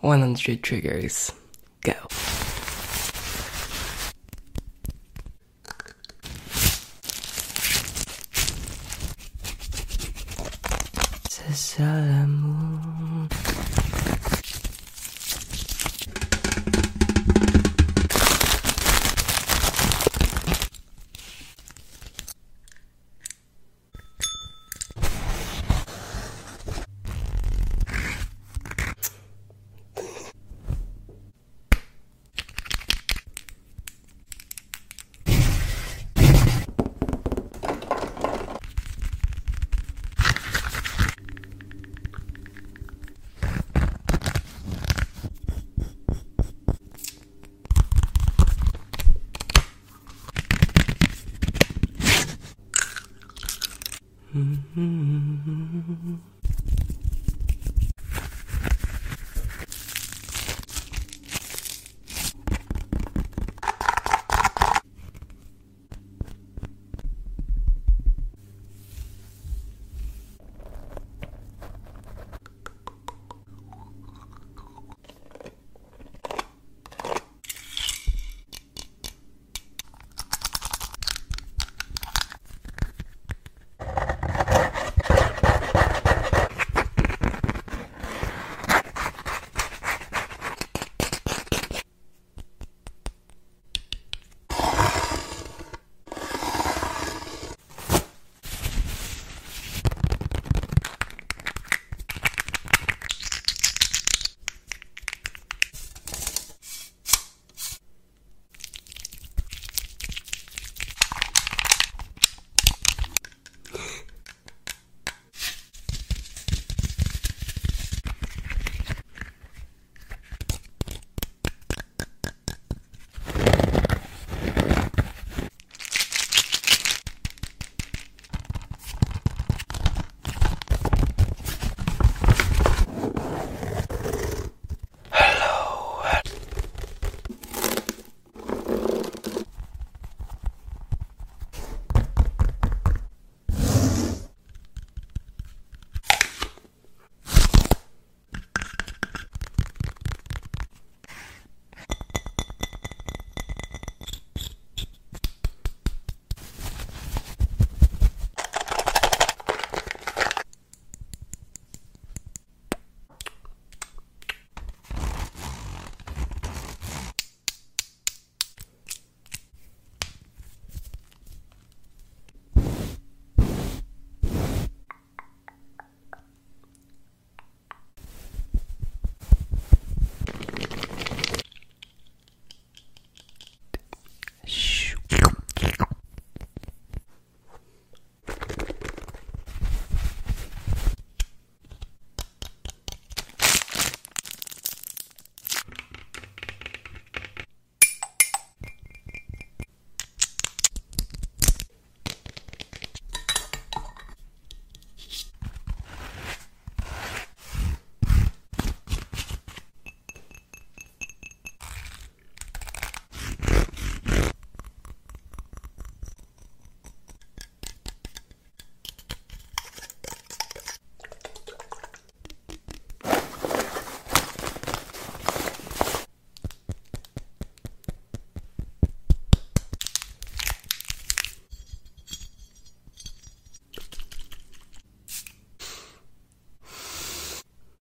100 triggers. Go. La Mm-hmm.